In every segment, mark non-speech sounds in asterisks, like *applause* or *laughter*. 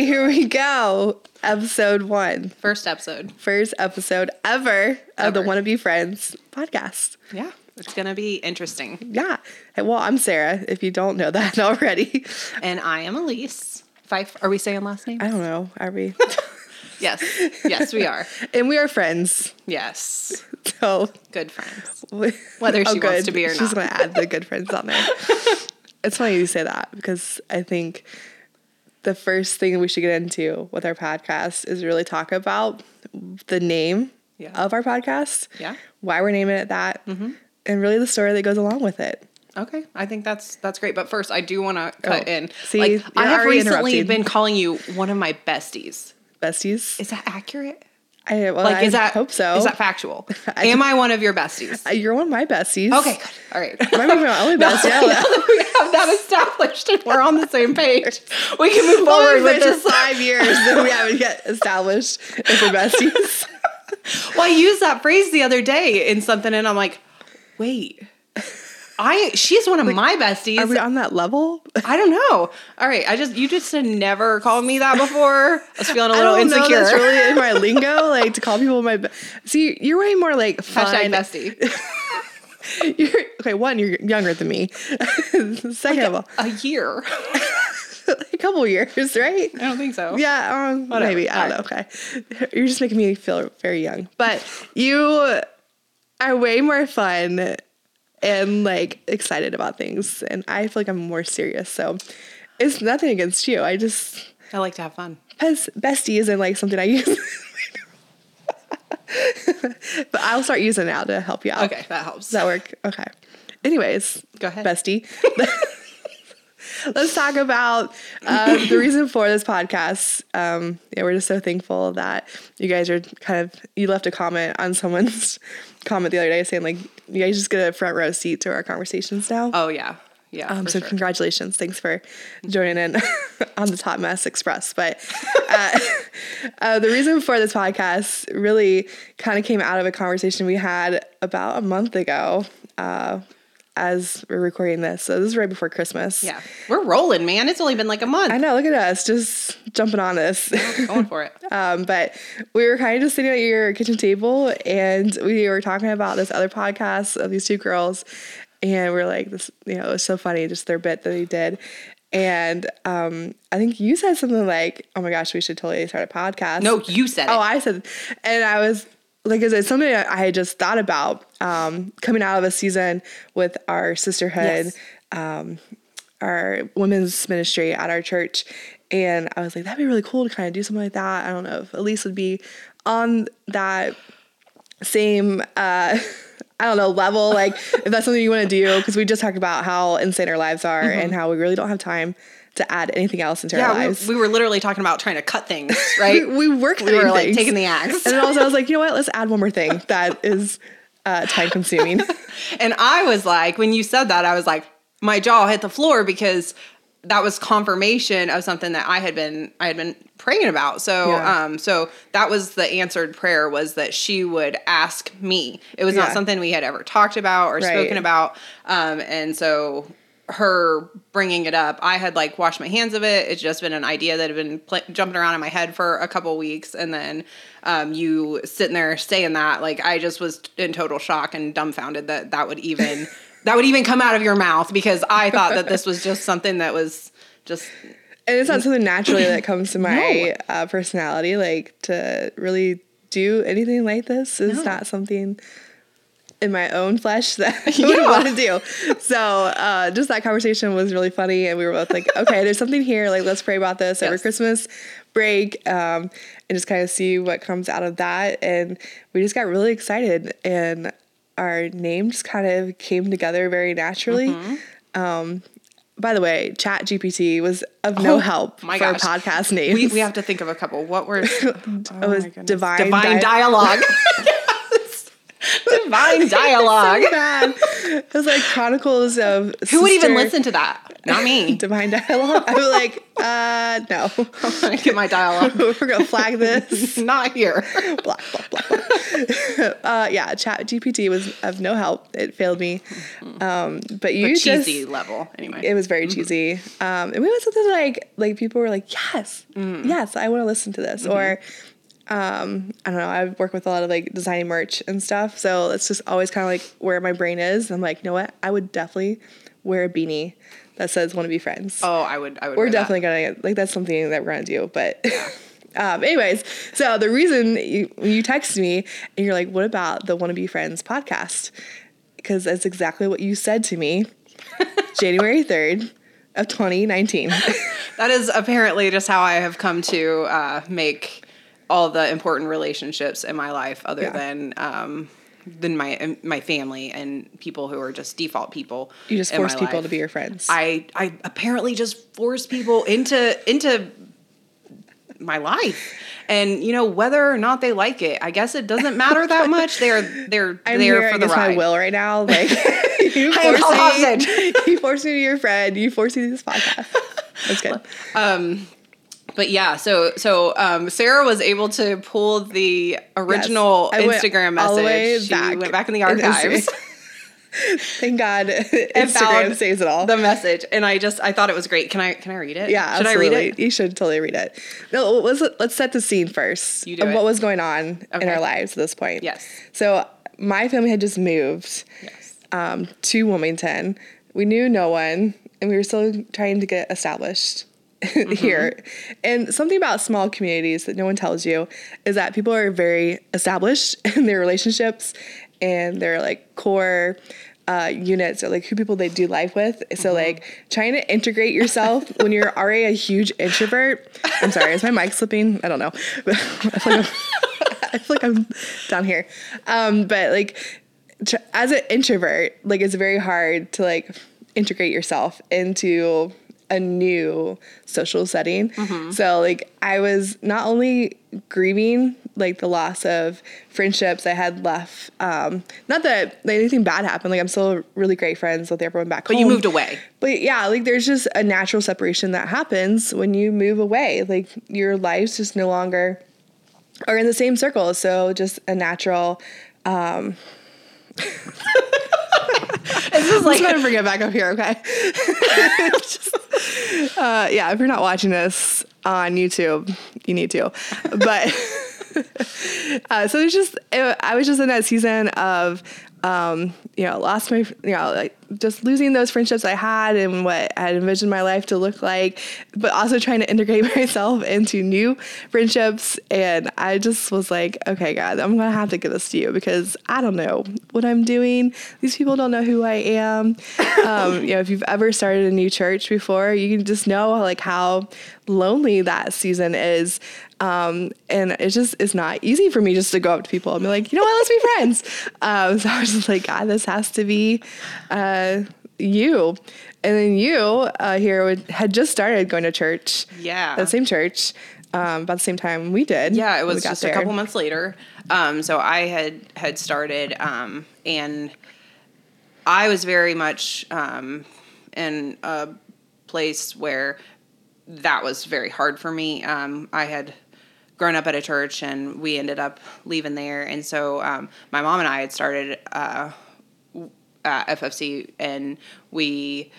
Here we go. Episode one. First episode. First episode ever, of the Ever. Wanna Be Friends podcast. Yeah. It's going to be interesting. Yeah. Well, I'm Sarah, if you don't know that *laughs* already. And I am Elyse. Fife. Are we saying last name? I don't know. Are we? *laughs* Yes. Yes, we are. *laughs* and we are friends. Yes. So, Good friends. Whether she Oh, wants to be or not. She's not. going to add the good friends on there. it's funny you say that because I think the first thing we should get into with our podcast is really talk about the name Yeah. of our podcast. Yeah. Why we're naming it that. Mm-hmm. And really the story that goes along with it. Okay, I think that's that's great. But first, I do want to cut Oh, in. see, like, I have recently been calling you one of my besties. Besties. Is that accurate? I, well, Like, I is that hope so. Is that factual? *laughs* I- Am I one of your besties? Uh, You're one of my besties. Okay, good. All right. I might be my only bestie. *laughs* I. Now that *laughs* we have that established and we're on the same page, we can move Well, forward with this. five years that we haven't yet established if we're besties. Well, I used that phrase the other day in something, and I'm like, wait, I she's one of my besties. Are we on that level? I don't know. *laughs* All right, I just you just had never called me that before. *laughs* I was feeling a little insecure. that's really in my *laughs* lingo, like to call people my. Be- See, you're way more like fun. Hashtag bestie. You're, okay, one, you're younger than me. Second of all, A year. a couple years, right? I don't think so. Yeah, um, maybe. I don't All know. Okay. You're just making me feel very young. But you are way more fun and like excited about things. And I feel like I'm more serious. So it's nothing against you. I just, I like to have fun. bes- bestie isn't like something I use. *laughs* but I'll start using it now to help you out. Okay, that helps. Does that work? Okay. Anyways, Go ahead. bestie. *laughs* *laughs* Let's talk about uh, the reason for this podcast. Um, yeah, we're just so thankful that you guys are kind of. You left a comment on someone's *laughs* comment the other day saying like, "You guys just get a front row seat to our conversations now." Oh yeah, yeah. Um, so sure. congratulations. Thanks for joining in *laughs* on the Top Mess Express. But uh, uh, the reason for this podcast really kind of came out of a conversation we had about a month ago uh, as we're recording this. So this is right before Christmas. yeah, we're rolling, man. It's only been like a month. I know, look at us just jumping on this. *laughs* Going for it. Um, but we were kind of just sitting at your kitchen table and we were talking about this other podcast of these two girls. And we're like, this, you know, it was so funny, just their bit that they did. And um, I think you said something like, oh my gosh, we should totally start a podcast. No, you said it. Oh, I said, and I was like, I said, something I had just thought about um, coming out of a season with our sisterhood, Yes. um, our women's ministry at our church. And I was like, that'd be really cool to kind of do something like that. I don't know if Elyse would be on that same, uh, *laughs* I don't know, level. Like, if that's something you want to do, because we just talked about how insane our lives are and how we really don't have time to add anything else into our Mm-hmm. lives. we, we were literally talking about trying to cut things, right? *laughs* we, we work we were like taking the axe. and then also I was like, you know what? Let's add one more thing that is uh, time consuming. *laughs* And I was like, when you said that, I was like, my jaw hit the floor because that was confirmation of something that I had been I had been praying about. So Yeah. um so that was the answered prayer was that she would ask me. It was not something we had ever talked about or Right. spoken about. Um and so her bringing it up, I had like washed my hands of it. It's just been an idea that had been pl- jumping around in my head for a couple weeks, and then um, you sitting there saying that, like I just was in total shock and dumbfounded that that would even *laughs* that would even come out of your mouth because I thought that this was just something that was just and it's not something naturally that comes to *clears throat* my No. uh, personality. Like to really do anything like this is No. not something in my own flesh *laughs* that I would Yeah. want to do. So uh, just that conversation was really funny, and we were both like, okay, there's something here. Like let's pray about this over Christmas break, um, and just kind of see what comes out of that. And we just got really excited, and our name just kind of came together very naturally. Mm-hmm. Um, by the way, Chat GPT was of no Oh, help my for gosh. podcast names. we, we have to think of a couple. What were *laughs* it was divine, divine Di- dialogue? *laughs* Divine *laughs* dialogue. so bad. It was like Chronicles of. Who would even listen to that? Not me. *laughs* Divine dialogue. I was like, uh, no. I'm *laughs* gonna get my dialogue. We're gonna flag this. Not here. blah blah blah. uh, yeah, Chat GPT was of no help. It failed me. Um, but you But just cheesy level, anyway. it was very cheesy. Um, and we went something like like people were like, yes, yes, I want to listen to this. Or um, I don't know. I work with a lot of like designing merch and stuff, so it's just always kind of like where my brain is. I'm like, you know what? I would definitely wear a beanie that says "Want to be friends." oh, I would. I would. we're definitely gonna like that's something that we're gonna do. But *laughs* um, anyways, so the reason you you text me and you're like, what about the Want to Be Friends podcast? Because that's exactly what you said to me, *laughs* January third of 2019. *laughs* That is apparently just how I have come to uh, make all the important relationships in my life, other Yeah. than um, than my my family and people who are just default people. You just force people life. to be your friends. I I apparently just force people into into my life. And you know whether or not they like it, I guess it doesn't matter that *laughs* much. They're they're I'm there here for the against my ride. will right now. Like *laughs* *laughs* you force me, you force me to be your friend. You force me to this podcast. That's good. Um, but yeah, so so um, Sarah was able to pull the original went Instagram message. she back went back in the archives. *laughs* Thank God, Instagram saves it all. The message, and I just I thought it was great. Can I can I read it? Yeah, should absolutely. I read it? You should totally read it. No, let's let's set the scene first You do of it. what was going on in our lives at this point. Yes. So my family had just moved Yes. um, to Wilmington. We knew no one, and we were still trying to get established *laughs* Mm-hmm. here. And something about small communities that no one tells you is that people are very established *laughs* in their relationships and their like core uh, units or like who people they do life with. Mm-hmm. So like trying to integrate yourself *laughs* when you're already a huge introvert. I'm sorry, is my mic slipping? I don't know. I feel like I'm, feel like I'm down here. Um, but like as an introvert, like it's very hard to like integrate yourself into a new social setting. So like I was not only grieving like the loss of friendships I had left. Um, not that like, anything bad happened. Like I'm still really great friends with everyone back But home. But you moved away. But yeah, like there's just a natural separation that happens when you move away. Like your lives just no longer are in the same circle. So just a natural. Um, This is *laughs* I'm like just gonna bring it back up here, okay? *laughs* *laughs* Just, uh, yeah, if you're not watching this on YouTube, you need to. But *laughs* uh, so it's just it, I was just in that season of um, you know lost my you know like just losing those friendships I had and what I had envisioned my life to look like, but also trying to integrate *laughs* myself into new friendships. And I just was like, okay, God, I'm gonna have to give this to you because I don't know what I'm doing. These people don't know who I am. Um, you know, if you've ever started a new church before, you can just know like how lonely that season is. Um, and it just is not easy for me just to go up to people and be like, you know what, let's be friends. *laughs* Um, so I was just like, God, this has to be uh, you. And then you uh, here would, had just started going to church. Yeah. The same church um, about the same time we did. Yeah, it was just a couple months later. Um, so I had had started, um, and I was very much um, in a place where that was very hard for me. Um, I had grown up at a church, and we ended up leaving there, and so um, my mom and I had started uh, uh, FFC, and we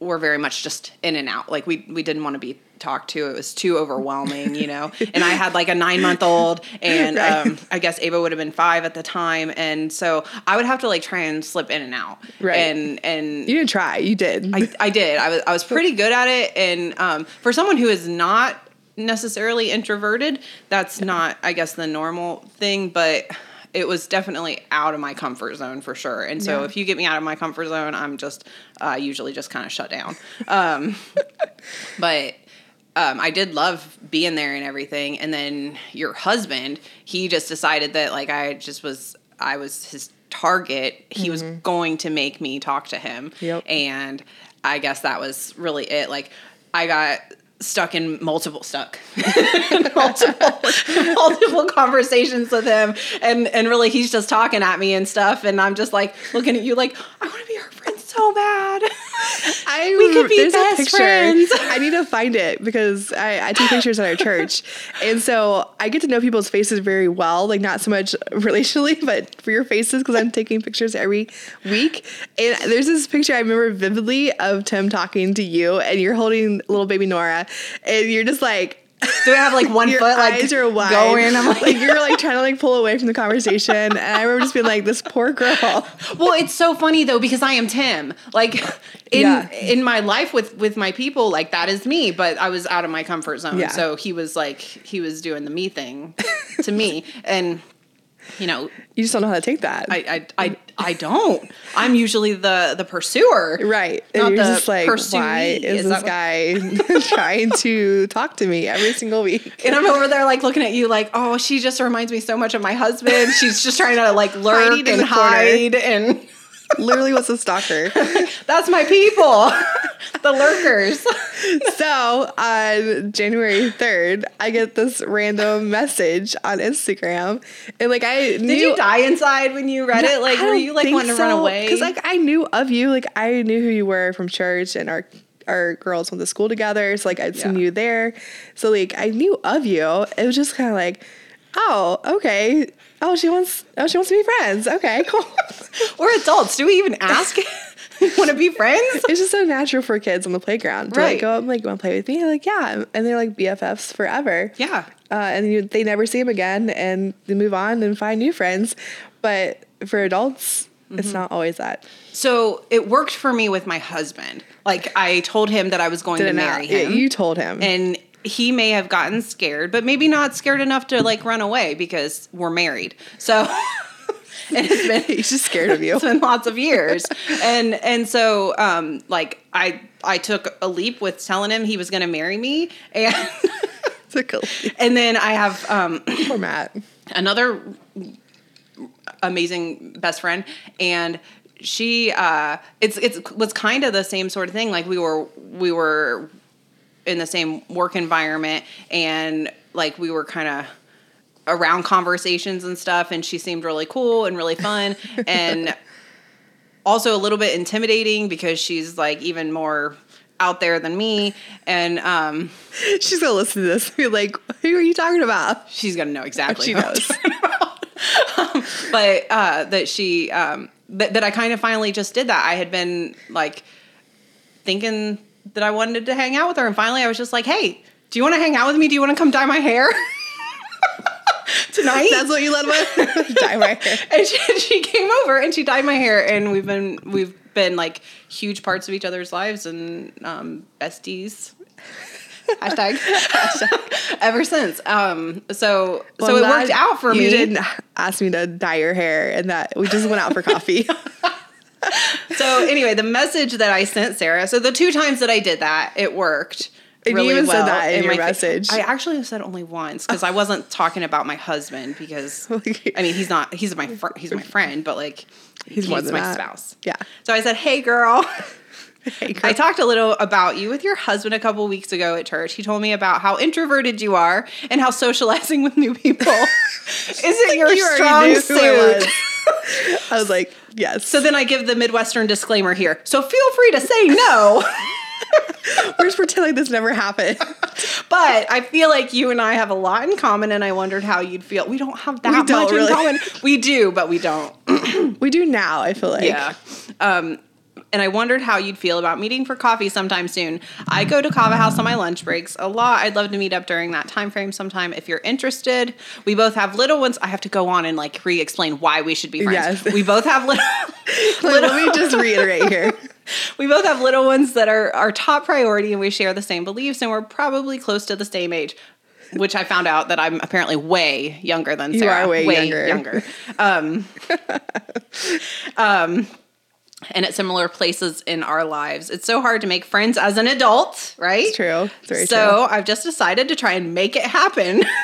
were very much just in and out. Like we we didn't want to be talked to. It was too overwhelming, you know. *laughs* and I had like a nine month old, and Right. um, I guess Ava would have been five at the time, and so I would have to like try and slip in and out. Right. And and You didn't try, you did. I, I did. I was I was pretty good at it, and um, for someone who is not necessarily introverted, that's not I guess the normal thing, but. It was definitely out of my comfort zone for sure, and so Yeah. if you get me out of my comfort zone, I'm just uh, usually just kind of shut down. Um, *laughs* but um, I did love being there and everything. And then your husband, he just decided that like I just was I was his target. He was going to make me talk to him. Yep. And I guess that was really it. Like I got stuck in multiple stuck. *laughs* Multiple multiple conversations with him. And and really he's just talking at me and stuff. And I'm just like looking at you like I want to be her friend so bad. I We could be best picture. friends. *laughs* I need to find it because I, I take pictures at our church, and so I get to know people's faces very well. Like not so much *laughs* relationally, but for your faces because I'm taking pictures every week. And there's this picture I remember vividly of Tim talking to you, and you're holding little baby Nora, and you're just like. Do I have like one Your foot like eyes are wide. going? I'm like, like you're like trying to like pull away from the conversation, and I remember just being like, "This poor girl." well, it's so funny though because I am Tim. Like in Yeah. in my life with with my people, like that is me. But I was out of my comfort zone, Yeah. so he was like he was doing the me thing to me, *laughs* and you know You just don't know how to take that. I I I, I don't. I'm usually the the pursuer, Right. And you're just like, pursuee. why is, Is this guy *laughs* trying to talk to me every single week? And I'm over there like looking at you like, oh, she just reminds me so much of my husband. She's just trying to like *laughs* lurk and hide and Literally was a stalker. *laughs* that's my people. *laughs* the lurkers. *laughs* so on January 3rd, I get this random message on Instagram. And like I knew Did you die inside when you read it? Like, were you like wanting to run away? Because like I knew of you. Like I knew who you were from church and our our girls went to school together. So like I'd seen Yeah. you there. So like I knew of you. It was just kind of like, oh, okay. Oh, she wants oh she wants to be friends. Okay, cool. *laughs* we're adults. Do we even ask? *laughs* Want to be friends? it's just so natural for kids on the playground to Right. like go up and like, you want to play with me? like, yeah. And they're like BFFs forever. Yeah. Uh, and you, they never see them again and they move on and find new friends. But for adults, Mm-hmm. it's not always that. So it worked for me with my husband. Like I told him that I was going Did to marry not? Yeah, him. You told him. and he may have gotten scared, but maybe not scared enough to like run away because we're married. So *laughs* it's been *laughs* He's just scared of you. it's been lots of years and and so um like i i took a leap with telling him he was going to marry me and *laughs* and then i have um *clears throat* Poor Matt. another amazing best friend and she uh it's it's was kind of the same sort of thing like we were we were in the same work environment and like we were kind of around conversations and stuff and she seemed really cool and really fun *laughs* and also a little bit intimidating because she's like even more out there than me and um She's gonna listen to this and be like, "Who are you talking about?" she's gonna know exactly She knows. *laughs* Um, but uh, that she um, that, that I kind of finally just did that. I had been like thinking that I wanted to hang out with her, and finally I was just like, "Hey, do you want to hang out with me? Do you want to come dye my hair *laughs* tonight?" That's what you led with. *laughs* Dye my hair. and she, *laughs* she came over and she dyed my hair, and we've been we've been like huge parts of each other's lives and um, besties. Hashtag. ever since. Um, so Well, so it worked out for you me. You didn't ask me to dye your hair, and that we just went out for coffee. *laughs* So anyway, the message that I sent Sarah. So the two times that I did that, it worked. And you really even said that in your my fa- message. I actually said only once because I wasn't talking about my husband because *laughs* I mean he's not he's my fr- he's my friend, but like he's, than my that. spouse. Yeah. So I said, "Hey, girl." *laughs* Hey. I talked a little about you with your husband a couple weeks ago at church. He told me about how introverted you are and how socializing *laughs* with new people *laughs* isn't your You strong I suit. was. *laughs* I was like, yes. So then I give the Midwestern disclaimer here. So feel free to say no, we're just pretend like this never happened. but I feel like you and I have a lot in common, and I wondered how you'd feel. We don't have that We much don't really. in common. We do, but we don't. *clears throat* we do now. I feel like. Yeah. Um, and I wondered how you'd feel about meeting for coffee sometime soon. I go to Kava House on my lunch breaks a lot. I'd love to meet up during that time frame sometime if you're interested. We both have little ones. I have to go on and like re-explain why we should be friends. Yes. We both have little. *laughs* Like, let me just reiterate here. *laughs* we both have little ones that are our top priority, and we share the same beliefs, and we're probably close to the same age. Which I found out that I'm apparently way younger than You Sarah. are way younger. younger. Um, *laughs* um, and at similar places in our lives. It's so hard to make friends as an adult, right? It's true. It's so I've just decided to try and make it happen. *laughs*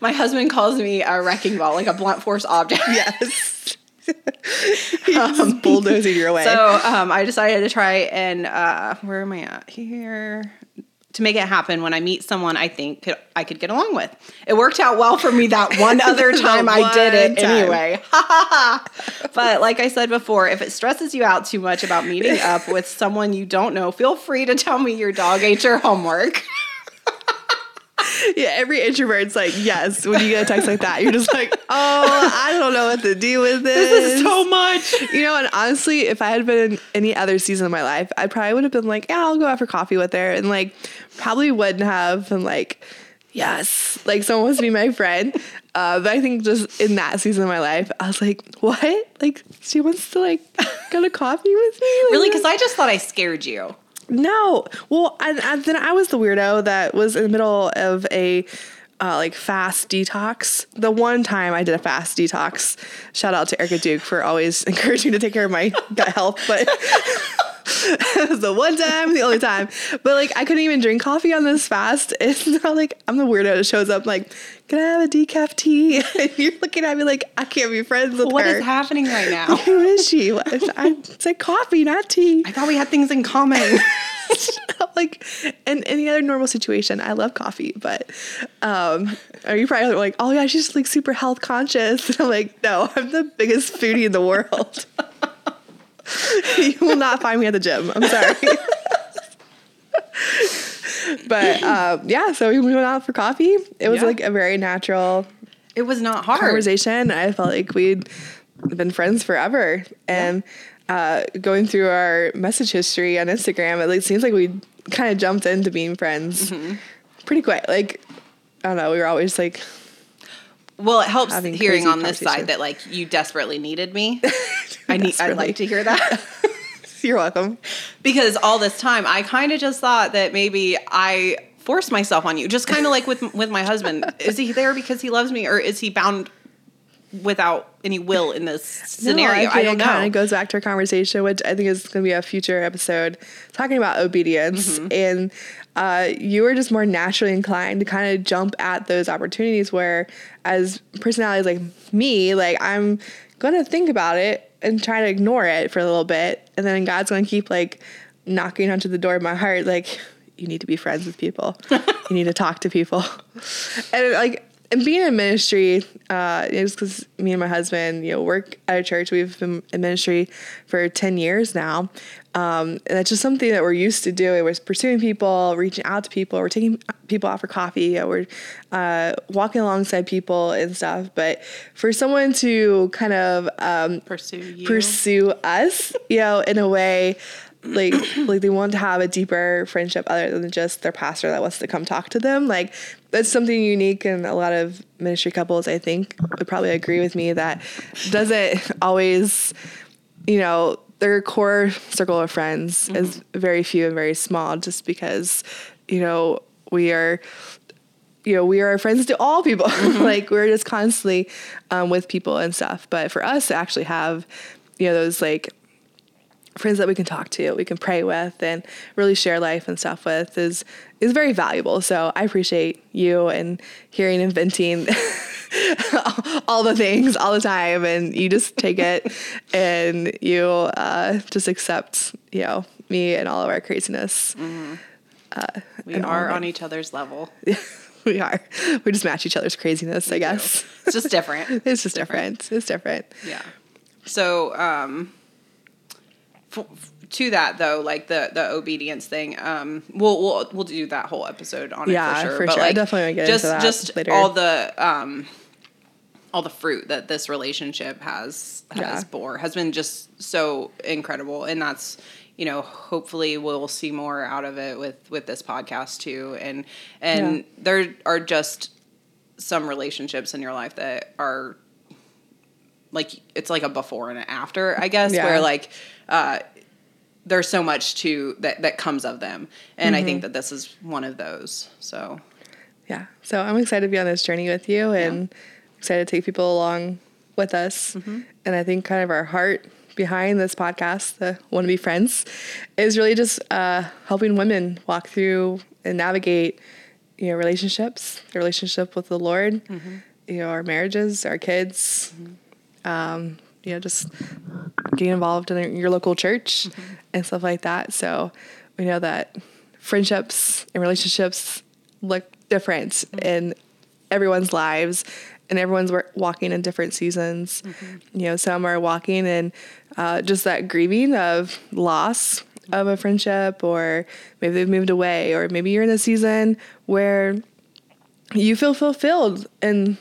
My husband calls me a wrecking ball, like a blunt force object. *laughs* Yes. *laughs* He's just bulldozing your way. So um, I decided to try and uh, where am I at here? To make it happen when I meet someone I think could, I could get along with. It worked out well for me that one *laughs* other time I did it time. anyway. *laughs* but like I said before, if it stresses you out too much about meeting up with someone you don't know, feel free to tell me your dog ate your homework. *laughs* *laughs* yeah, every introvert's like, yes. When you get a text like that, you're just like, oh, I don't know what to do with this. this is so much. You know, and honestly, if I had been in any other season of my life, I probably would have been like, yeah, I'll go out for coffee with her. And like, probably wouldn't have been like, yes, like someone wants to be my friend. Uh, but I think just in that season of my life, I was like, what? Like, she wants to like go to coffee with me? Like, Really? Because I just thought I scared you. No. Well, and, and then I was the weirdo that was in the middle of a uh, like fast detox. The one time I did a fast detox, shout out to Erica Duke for always *laughs* encouraging me to take care of my gut health. But *laughs* *laughs* the one time, the only time. But like I couldn't even drink coffee on this fast. *laughs* It's not like I'm the weirdo that shows up like, can I have a decaf tea? *laughs* And you're looking at me like I can't be friends with What her. is happening right now? Who is she? I said coffee, not tea. I thought we had things in common. like in any other normal situation, I love coffee, but um, are you probably like, oh yeah, she's like super health conscious? And I'm like, no, I'm the biggest foodie in the world. *laughs* you will not find me at the gym. I'm sorry. but um, *laughs* yeah, so we went out for coffee. It was Yeah. like a very natural It was not hard. conversation. I felt like we'd been friends forever. And uh, going through our message history on Instagram, it like, seems like we kind of jumped into being friends Mm-hmm. pretty quick. Like, I don't know, we were always like, Well, it helps hearing on this side that like you desperately needed me. *laughs* I need. I'd like to hear that *laughs* you're welcome. because all this time I kind of just thought that maybe I forced myself on you, just kind of like with with my husband. Is he there because he loves me, or is he bound without any will in this scenario? No, I, don't It kind know. of goes back to our conversation, which I think is going to be a future episode, talking about obedience. Mm-hmm. And uh, you are just more naturally inclined to kind of jump at those opportunities where, as personalities like me, like I'm going to think about it and try to ignore it for a little bit. And then God's going to keep like knocking onto the door of my heart, like, you need to be friends with people. *laughs* you need to talk to people. And like, and being in ministry, uh, because me and my husband, you know, work at a church. We've been in ministry for 10 years now. Um, and that's just something that we're used to doing. We're pursuing people, reaching out to people, we're taking people out for coffee, you know, we're uh, walking alongside people and stuff. But for someone to kind of um, Pursue you. pursue us, you know, in a way like *clears throat* like they want to have a deeper friendship other than just their pastor that wants to come talk to them. Like that's something unique and a lot of ministry couples I think would probably agree with me that doesn't always, you know, their core circle of friends is very few and very small just because, you know, we are you know, we are friends to all people. *laughs* like we're just constantly um, with people and stuff. But for us to actually have, you know, those like friends that we can talk to, we can pray with, and really share life and stuff with is is very valuable. So I appreciate you and hearing and venting *laughs* all the things all the time, and you just take it *laughs* and you uh, just accept, you know, me and all of our craziness. we and all are on each other's level. *laughs* we are. We just match each other's craziness, I guess. It's just different. It's just different. It's different. Yeah. So, um, f- to that though, like the the obedience thing, um, we'll we'll we'll do that whole episode on Yeah, it for sure. for but sure. I like, definitely get just into that just later. all the um, all the fruit that this relationship has has Yeah. bore has been just so incredible, and that's you know hopefully we'll see more out of it with with this podcast too, and and Yeah. there are just some relationships in your life that are like it's like a before and an after, I guess, Yeah. where like uh there's so much to that that comes of them. And I Mm-hmm. think that this is one of those. So Yeah. So I'm excited to be on this journey with you and excited to take people along with us. And I think kind of our heart behind this podcast, the Want to Be Friends, is really just uh, helping women walk through and navigate, you know, relationships, their relationship with the Lord, you know, our marriages, our kids, um, you know, just getting involved in your local church and stuff like that. So we know that friendships and relationships look different in everyone's lives and everyone's walking in different seasons. You know, some are walking in uh, just that grieving of loss of a friendship, or maybe they've moved away, or maybe you're in a season where you feel fulfilled in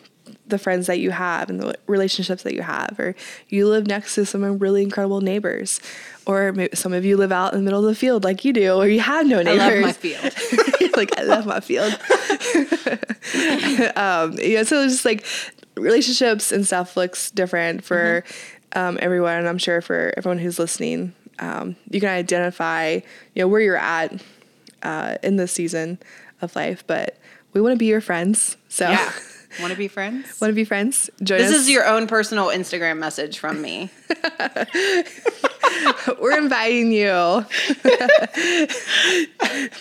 the friends that you have and the relationships that you have, or you live next to some really incredible neighbors, or maybe some of you live out in the middle of the field like you do, or you have no neighbors. I love my field. *laughs* like I love my field. *laughs* um, yeah, so it's just like relationships and stuff looks different for um, everyone, and I'm sure for everyone who's listening, um, you can identify you know where you're at uh, in this season of life. But we want to be your friends, so Yeah. *laughs* Want to be friends? want to be friends. Join This us. is your own personal Instagram message from me. *laughs* We're inviting you. *laughs*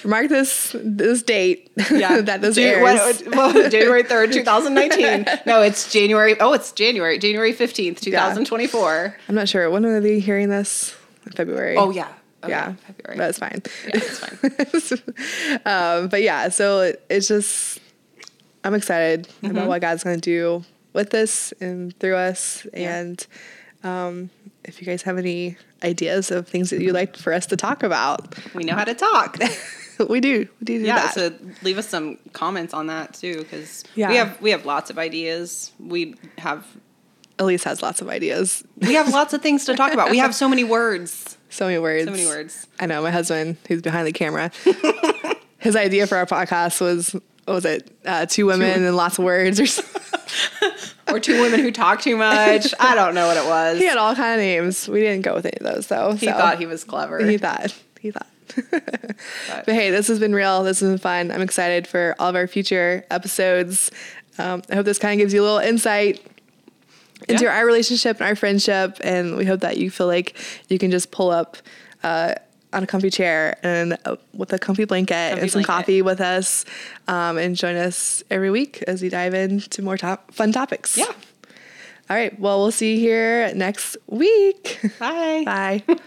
Mark this this date *laughs* Yeah, that this Jan- airs. what- well, January 3rd, 2019. No, it's January. Oh, it's January. January 15th, 2024. I'm not sure. When are they hearing this? February. Oh, yeah. Okay, yeah, February. that's fine. yeah, it's fine. um, but yeah, so it, it's just I'm excited Mm-hmm. about what God's going to do with this and through us. And um, if you guys have any ideas of things that you'd like for us to talk about, We know how to talk. *laughs* we do. We do do yeah, that. so leave us some comments on that too, because Yeah. we have we have lots of ideas. We have Elyse has lots of ideas. we have lots of things to talk about. We have so many words. *laughs* So many words. So many words. I know my husband, who's behind the camera, *laughs* his idea for our podcast was what was it? Uh, two women and lots of words, or something. *laughs* Or two women who talk too much. I don't know what it was. he had all kind of names. We didn't go with any of those though. He so. thought he was clever. He thought. He thought. *laughs* but hey, this has been real. This has been fun. I'm excited for all of our future episodes. Um, I hope this kind of gives you a little insight into Yeah. our relationship and our friendship, and we hope that you feel like you can just pull up uh, on a comfy chair and uh, with a comfy blanket Comfy and some blanket. coffee with us, um, and join us every week as we dive into more top- fun topics. Yeah. All right. Well, we'll see you here next week. Bye. *laughs* Bye.